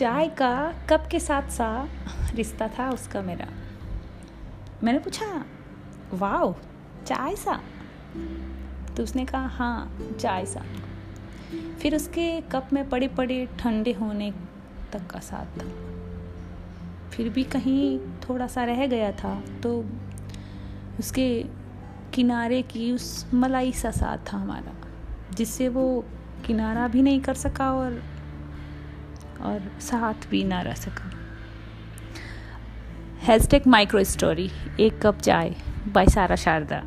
चाय का कप के साथ सा रिश्ता था उसका मेरा। मैंने पूछा वाह चाय सा? तो उसने कहा हाँ चाय सा। फिर उसके कप में पड़े पड़े ठंडे होने तक का साथ था। फिर भी कहीं थोड़ा सा रह गया था तो उसके किनारे की उस मलाई सा साथ था हमारा, जिससे वो किनारा भी नहीं कर सका और और साथ भी ना रह सका। हैजटेक माइक्रो स्टोरी एक कप चाय, बाय सारा शारदा।